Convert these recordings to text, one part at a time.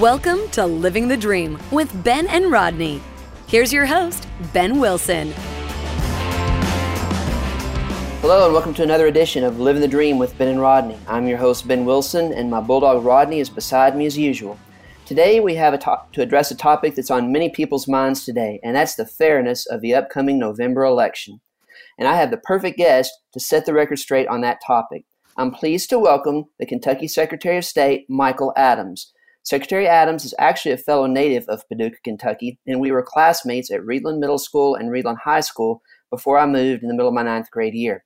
Welcome to Living the Dream with Ben and Rodney. Here's your host, Ben Wilson. Hello, and welcome to another edition of Living the Dream with Ben and Rodney. I'm your host, Ben Wilson, and my bulldog Rodney is beside me as usual. Today, we have a to-, to address a topic that's on many people's minds today, and that's the fairness of the upcoming November election. And I have the perfect guest to set the record straight on that topic. I'm pleased to welcome the Kentucky Secretary of State, Michael Adams. Secretary Adams is actually a fellow native of Paducah, Kentucky, and we were classmates at Reidland Middle School and Reidland High School before I moved in the middle of my ninth grade year.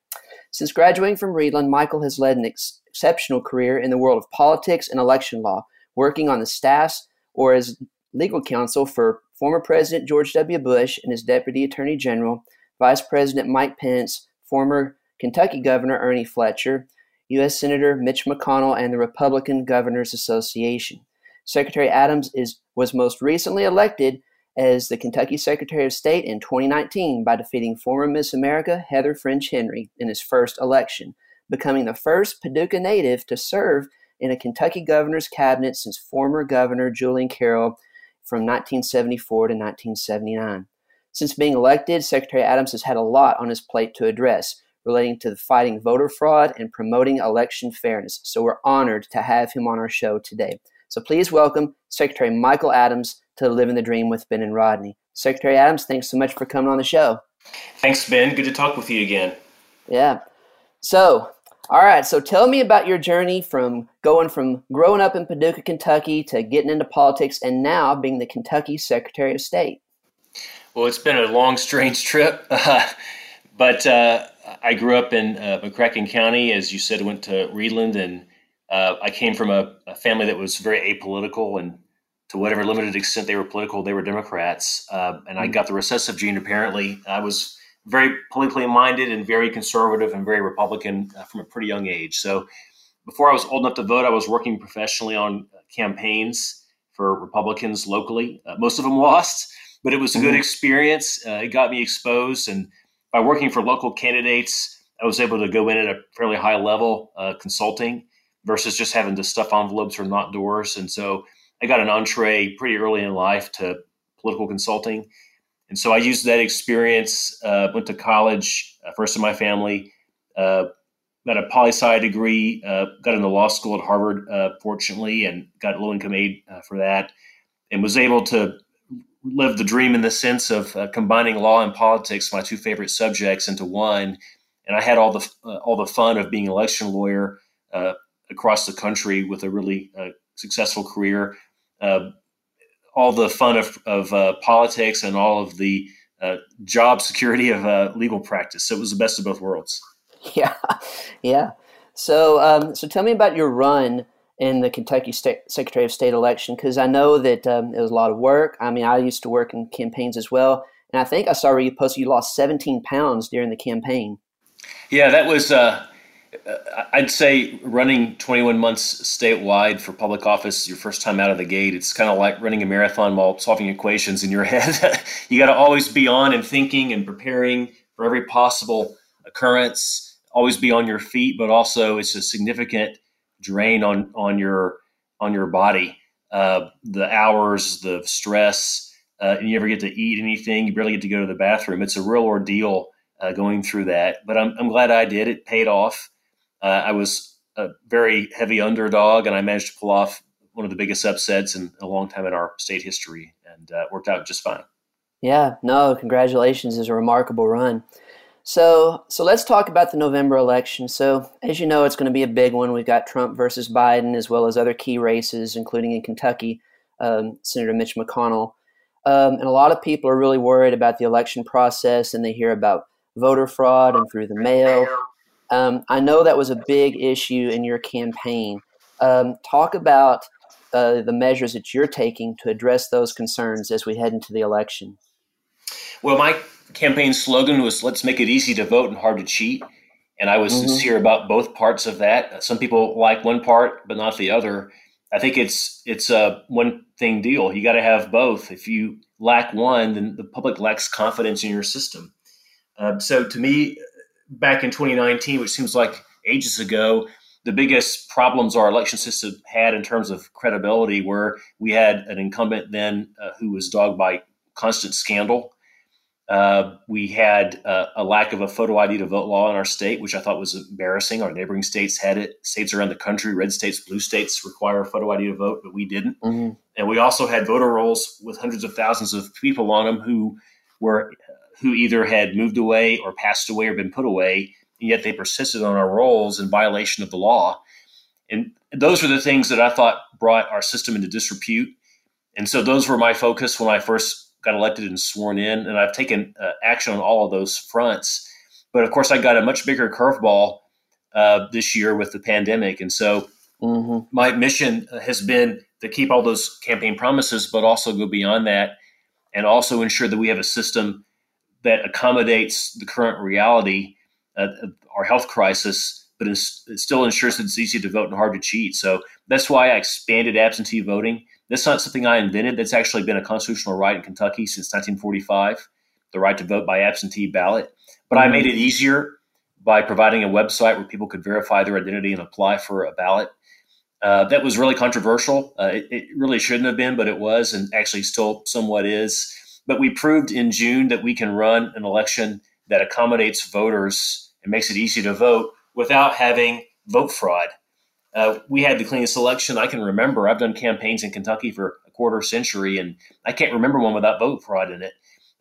Since graduating from Reidland, Michael has led an ex- exceptional career in the world of politics and election law, working on the staffs or as legal counsel for former President George W. Bush and his Deputy Attorney General, Vice President Mike Pence, former Kentucky Governor Ernie Fletcher, U.S. Senator Mitch McConnell, and the Republican Governors Association. Secretary Adams is, was most recently elected as the Kentucky Secretary of State in 2019 by defeating former Miss America Heather French Henry in his first election, becoming the first Paducah native to serve in a Kentucky governor's cabinet since former Governor Julian Carroll from 1974 to 1979. Since being elected, Secretary Adams has had a lot on his plate to address relating to fighting voter fraud and promoting election fairness. So we're honored to have him on our show today. So please welcome Secretary Michael Adams to Living the Dream with Ben and Rodney. Secretary Adams, thanks so much for coming on the show. Thanks, Ben. Good to talk with you again. Yeah. So, all right. So tell me about your journey from going from growing up in Paducah, Kentucky to getting into politics and now being the Kentucky Secretary of State. Well, it's been a long, strange trip. Uh, but uh, I grew up in uh, McCracken County, as you said, went to Reidland, and uh, I came from a, a, family that was very apolitical and to whatever limited extent they were political, they were Democrats. Uh, and I mm. got the recessive gene, apparently. I was very politically minded and very conservative and very Republican uh, from a pretty young age. So before I was old enough to vote, I was working professionally on campaigns for Republicans locally. Uh, most of them lost, but it was a good mm-hmm. experience. Uh, it got me exposed. And by working for local candidates, I was able to go in at a fairly high level uh, consulting versus just having to stuff envelopes or knock doors. And so I got an entree pretty early in life to political consulting. And so I used that experience, uh, went to college, uh, first in my family, uh, got a poli sci degree, uh, got into law school at Harvard, uh, fortunately, and got low income aid uh, for that, and was able to live the dream in the sense of combining law and politics, my two favorite subjects, into one. And I had all the all the fun of being an election lawyer across the country with a really uh, successful career. Uh, all the fun of, of uh, politics and all of the uh, job security of uh, legal practice. So it was the best of both worlds. Yeah, yeah. So, um, so tell me about your run in the Kentucky State Secretary of State election because I know that um, it was a lot of work. I mean, I used to work in campaigns as well, and I think I saw where you posted you lost 17 pounds during the campaign. Yeah, that was uh, I'd say running 21 months statewide for public office your first time out of the gate. It's kind of like running a marathon while solving equations in your head. you got to always be on and thinking and preparing for every possible occurrence. Always be on your feet, but also it's a significant drain on on your on your body. Uh, the hours, the stress, uh, and you never get to eat anything. You barely get to go to the bathroom. It's a real ordeal uh, going through that. But I'm I'm glad I did. It paid off. Uh, I was a very heavy underdog, and I managed to pull off one of the biggest upsets in a long time in our state history, and uh, worked out just fine. Yeah, no, congratulations! It's a remarkable run. So, so let's talk about the November election. So, as you know, it's going to be a big one. We've got Trump versus Biden, as well as other key races, including in Kentucky, um, Senator Mitch McConnell. Um, and a lot of people are really worried about the election process, and they hear about voter fraud and through the mail. Um, I know that was a big issue in your campaign. Um, talk about uh, the measures that you're taking to address those concerns as we head into the election. Well, my campaign slogan was "Let's make it easy to vote and hard to cheat," and I was mm-hmm. sincere about both parts of that. Some people like one part but not the other. I think it's it's a one thing deal. You got to have both. If you lack one, then the public lacks confidence in your system. Uh, so, to me, back in 2019, which seems like ages ago, the biggest problems our election system had in terms of credibility were we had an incumbent then uh, who was dogged by constant scandal. Uh, we had uh, a lack of a photo ID to vote law in our state, which I thought was embarrassing. Our neighboring states had it. States around the country, red states, blue states, require a photo ID to vote, but we didn't. Mm-hmm. And we also had voter rolls with hundreds of thousands of people on them who were who either had moved away or passed away or been put away, and yet they persisted on our rolls in violation of the law. And those were the things that I thought brought our system into disrepute. And so those were my focus when I first got elected and sworn in. And I've taken uh, action on all of those fronts. But of course, I got a much bigger curveball uh, this year with the pandemic. And so mm-hmm. my mission has been to keep all those campaign promises, but also go beyond that and also ensure that we have a system that accommodates the current reality of our health crisis, but it still ensures that it's easy to vote and hard to cheat. So that's why I expanded absentee voting. That's not something I invented. That's actually been a constitutional right in Kentucky since 1945, the right to vote by absentee ballot. But I made it easier by providing a website where people could verify their identity and apply for a ballot. Uh, that was really controversial. Uh, it, it, really shouldn't have been, but it was, and actually still somewhat is. But we proved in June that we can run an election that accommodates voters and makes it easy to vote without having vote fraud. Uh, we had the cleanest election I can remember. I've done campaigns in Kentucky for a quarter century, and I can't remember one without vote fraud in it.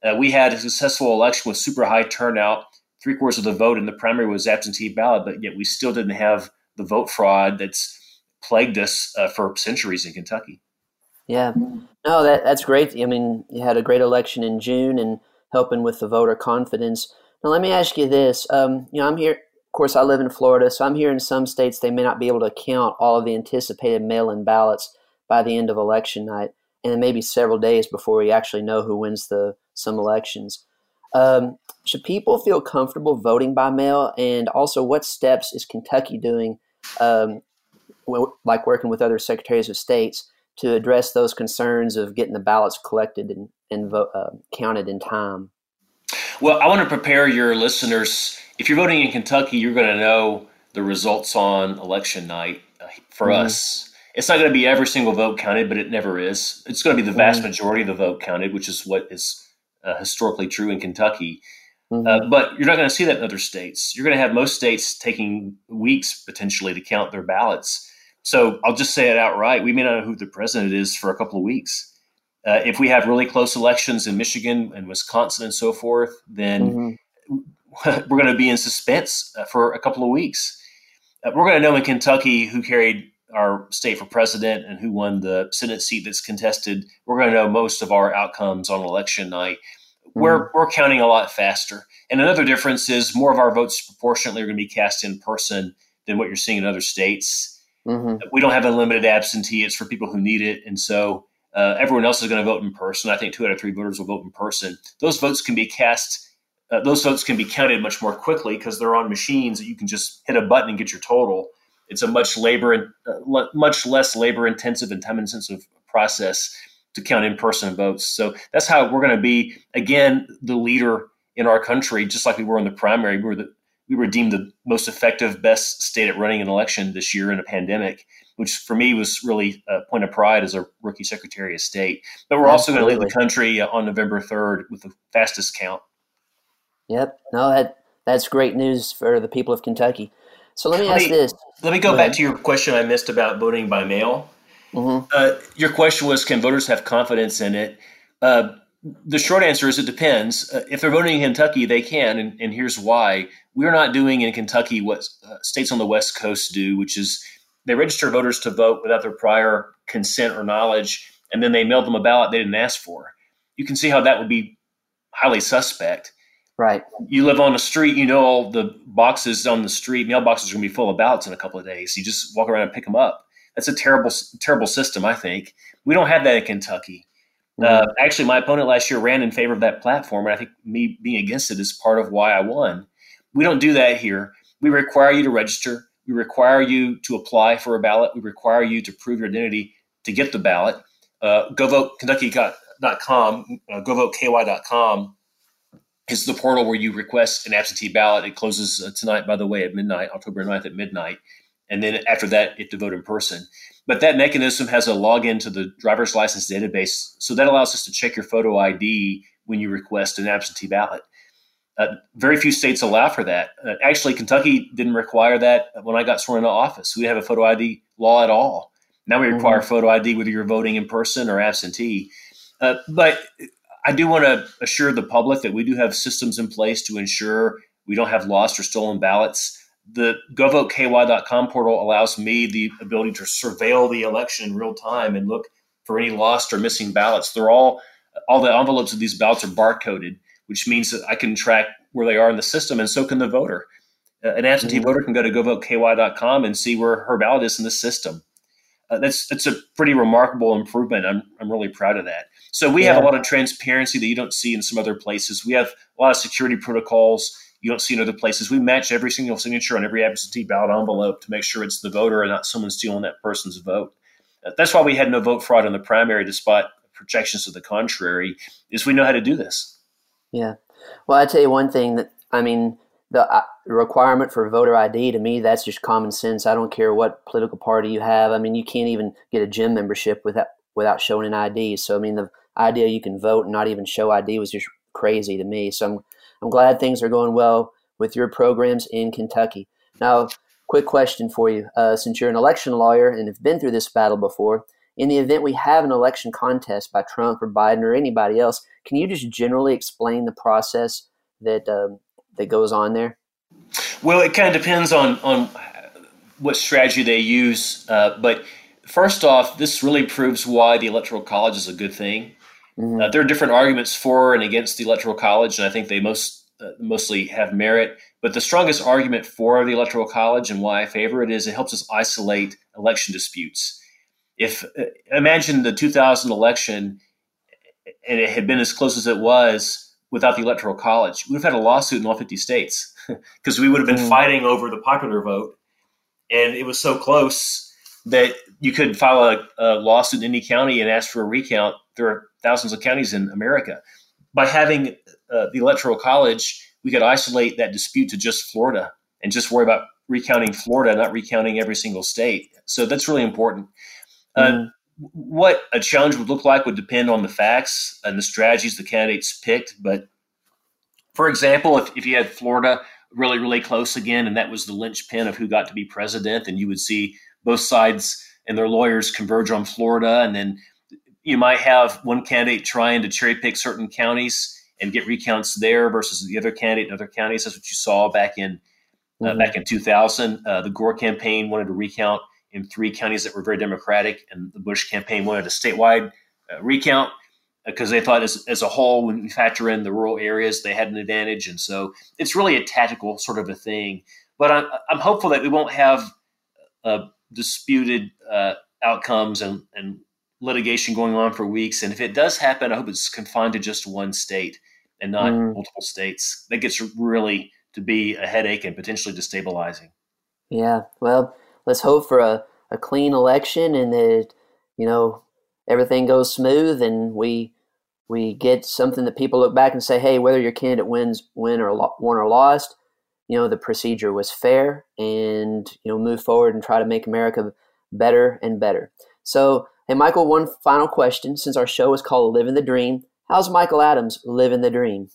Uh, we had a successful election with super high turnout. Three quarters of the vote in the primary was absentee ballot, but yet we still didn't have the vote fraud that's plagued us uh, for centuries in Kentucky. Yeah, no, that that's great. I mean, you had a great election in June and helping with the voter confidence. Now, let me ask you this. Um, you know, I'm here. Of course, I live in Florida, so I'm here in some states. They may not be able to count all of the anticipated mail-in ballots by the end of election night, and maybe several days before we actually know who wins the some elections. Um, should people feel comfortable voting by mail? And also, what steps is Kentucky doing, um, like working with other secretaries of states, to address those concerns of getting the ballots collected and, and vote, uh, counted in time? Well, I want to prepare your listeners. If you're voting in Kentucky, you're going to know the results on election night. Uh, for mm-hmm. us, it's not going to be every single vote counted, but it never is. It's going to be the vast mm-hmm. majority of the vote counted, which is what is uh, historically true in Kentucky. Mm-hmm. Uh, but you're not going to see that in other states. You're going to have most states taking weeks potentially to count their ballots. So I'll just say it outright. We may not know who the president is for a couple of weeks. Uh, if we have really close elections in Michigan and Wisconsin and so forth, then mm-hmm. we're going to be in suspense uh, for a couple of weeks. Uh, we're going to know in Kentucky who carried our state for president and who won the Senate seat that's contested. We're going to know most of our outcomes on election night. Mm-hmm. We're, we're counting a lot faster. And another difference is more of our votes proportionately are going to be cast in person than what you're seeing in other states. Mm-hmm. We don't have unlimited absentee. It's for people who need it. And so uh, everyone else is going to vote in person. I think two out of three voters will vote in person. Those votes can be cast, uh, those votes can be counted much more quickly because they're on machines that you can just hit a button and get your total. It's a much labor and uh, much less labor intensive and time intensive process to count in person votes. So that's how we're going to be again the leader in our country, just like we were in the primary. We were the we were deemed the most effective, best state at running an election this year in a pandemic, which for me was really a point of pride as a rookie Secretary of State. But we're also going to lead the country uh, on November 3rd with the fastest count. Yep. No, that that's great news for the people of Kentucky. So let me let ask me, this. Let me go, go back ahead. to your question I missed about voting by mail. Mm-hmm. Uh, your question was, can voters have confidence in it? Uh, the short answer is it depends. Uh, if they're voting in Kentucky, they can, and, and here's why. We're not doing in Kentucky what uh, states on the West Coast do, which is they register voters to vote without their prior consent or knowledge, and then they mail them a ballot they didn't ask for. You can see how that would be highly suspect. Right. You live on the street, you know all the boxes on the street, mailboxes are going to be full of ballots in a couple of days. You just walk around and pick them up. That's a terrible, terrible system, I think. We don't have that in Kentucky. Uh, mm-hmm. actually, my opponent last year ran in favor of that platform, and I think me being against it is part of why I won. We don't do that here. We require you to register. We require you to apply for a ballot. We require you to prove your identity to get the ballot. Uh, GoVoteKentucky.com, uh, GoVoteKY.com is the portal where you request an absentee ballot. It closes uh, tonight, by the way, at midnight, October 9th at midnight. and then after that, you have to vote in person. But that mechanism has a login to the driver's license database, so that allows us to check your photo ID when you request an absentee ballot. Uh, very few states allow for that. Uh, actually, Kentucky didn't require that when I got sworn into office. We have a photo ID law at all. Now we require mm-hmm. photo ID whether you're voting in person or absentee. Uh, but I do want to assure the public that we do have systems in place to ensure we don't have lost or stolen ballots. The govoteky.com portal allows me the ability to surveil the election in real time and look for any lost or missing ballots. They're all all the envelopes of these ballots are barcoded, which means that I can track where they are in the system, and so can the voter. Uh, an absentee mm-hmm. voter can go to govoteky.com and see where her ballot is in the system. Uh, that's that's a pretty remarkable improvement. I'm I'm really proud of that. So we yeah. have a lot of transparency that you don't see in some other places. We have a lot of security protocols you don't see in other places. We match every single signature on every absentee ballot envelope to make sure it's the voter and not someone stealing that person's vote. Uh, that's why we had no vote fraud in the primary, despite projections to the contrary. Is we know how to do this. Yeah. Well, I tell you one thing that I mean the uh, requirement for voter ID to me that's just common sense. I don't care what political party you have. I mean, you can't even get a gym membership without without showing an ID. So I mean, the idea you can vote and not even show ID was just crazy to me. So I'm I'm glad things are going well with your programs in Kentucky. Now, quick question for you: uh, since you're an election lawyer and have been through this battle before, in the event we have an election contest by Trump or Biden or anybody else, can you just generally explain the process that um, that goes on there? Well, it kind of depends on on what strategy they use. Uh, but first off, this really proves why the electoral college is a good thing. Mm-hmm. Uh, there are different arguments for and against the electoral college, and I think they most uh, mostly have merit. But the strongest argument for the electoral college and why I favor it is it helps us isolate election disputes. If uh, imagine the 2000 election and it had been as close as it was without the electoral college. We would have had a lawsuit in all 50 states because we would have been mm. fighting over the popular vote. And it was so close that you could file a, a, lawsuit in any county and ask for a recount. There are thousands of counties in America. By having uh, the electoral college, we could isolate that dispute to just Florida and just worry about recounting Florida, not recounting every single state. So that's really important. Uh, mm. Uh, what a challenge would look like would depend on the facts and the strategies the candidates picked. But for example, if, if you had Florida really, really close again, and that was the linchpin of who got to be president, then you would see both sides and their lawyers converge on Florida. And then you might have one candidate trying to cherry pick certain counties and get recounts there versus the other candidate in other counties. That's what you saw back in uh, mm-hmm. back in 2000. Uh, the Gore campaign wanted to recount in three counties that were very Democratic, and the Bush campaign wanted a statewide uh, recount because they thought as, as a whole, when you factor in the rural areas, they had an advantage. And so it's really a tactical sort of a thing. But I'm, I'm hopeful that we won't have uh, disputed uh, outcomes and, and litigation going on for weeks. And if it does happen, I hope it's confined to just one state and not mm. multiple states. That gets really to be a headache and potentially destabilizing. Yeah. Well, let's hope for a, a clean election and that you know everything goes smooth and we we get something that people look back and say, hey, whether your candidate wins, win or lo- won or lost, you know the procedure was fair, and you know move forward and try to make America better and better. So, hey, Michael, one final question. Since our show is called "Living the Dream," how's Michael Adams living the dream?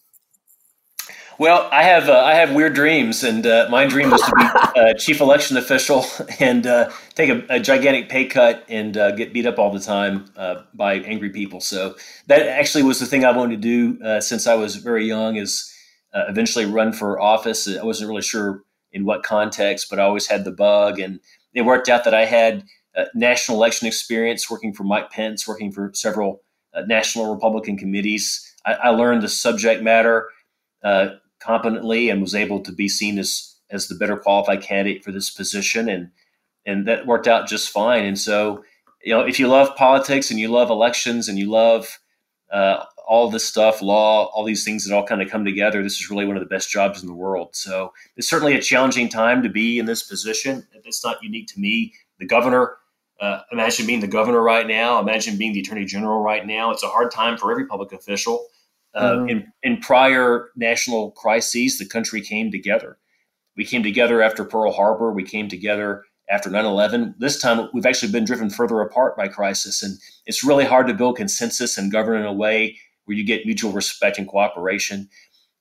Well, I have uh, I have weird dreams, and uh, my dream was to be a chief election official and uh, take a, a, gigantic pay cut and uh, get beat up all the time uh, by angry people. So that actually was the thing I wanted to do uh, since I was very young. Is eventually run for office. I wasn't really sure in what context, but I always had the bug, and it worked out that I had national election experience working for Mike Pence, working for several national Republican committees. I, I learned the subject matter. Uh, competently and was able to be seen as as the better qualified candidate for this position and and that worked out just fine and so you know if you love politics and you love elections and you love uh, all this stuff law all these things that all kind of come together this is really one of the best jobs in the world so it's certainly a challenging time to be in this position it's not unique to me the governor uh, imagine being the governor right now imagine being the attorney general right now it's a hard time for every public official uh, mm-hmm. in, in prior national crises, the country came together. We came together after Pearl Harbor. We came together after 9 11. This time, we've actually been driven further apart by crisis. And it's really hard to build consensus and govern in a way where you get mutual respect and cooperation.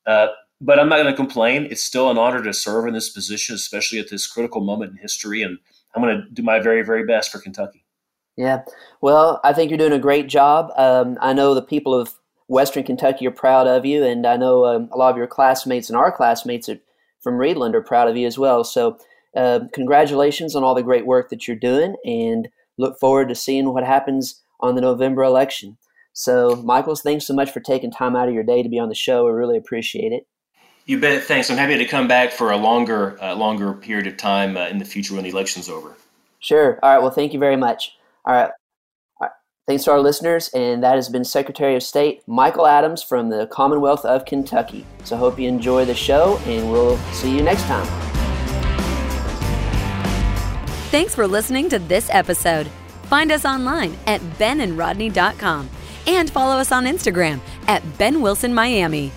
Uh, but I'm not going to complain. It's still an honor to serve in this position, especially at this critical moment in history. And I'm going to do my very, very best for Kentucky. Yeah. Well, I think you're doing a great job. Um, I know the people of Western Kentucky are proud of you, and I know um, a lot of your classmates and our classmates at, from Reidland are proud of you as well. So, uh, congratulations on all the great work that you're doing, and look forward to seeing what happens on the November election. So, Michaels, thanks so much for taking time out of your day to be on the show. I really appreciate it. You bet. Thanks. I'm happy to come back for a longer, uh, longer period of time uh, in the future when the election's over. Sure. All right. Well, thank you very much. All right. All right. Thanks to our listeners, and that has been Secretary of State Michael Adams from the Commonwealth of Kentucky. So, hope you enjoy the show, and we'll see you next time. Thanks for listening to this episode. Find us online at benandrodney.com and follow us on Instagram at Ben Wilson Miami.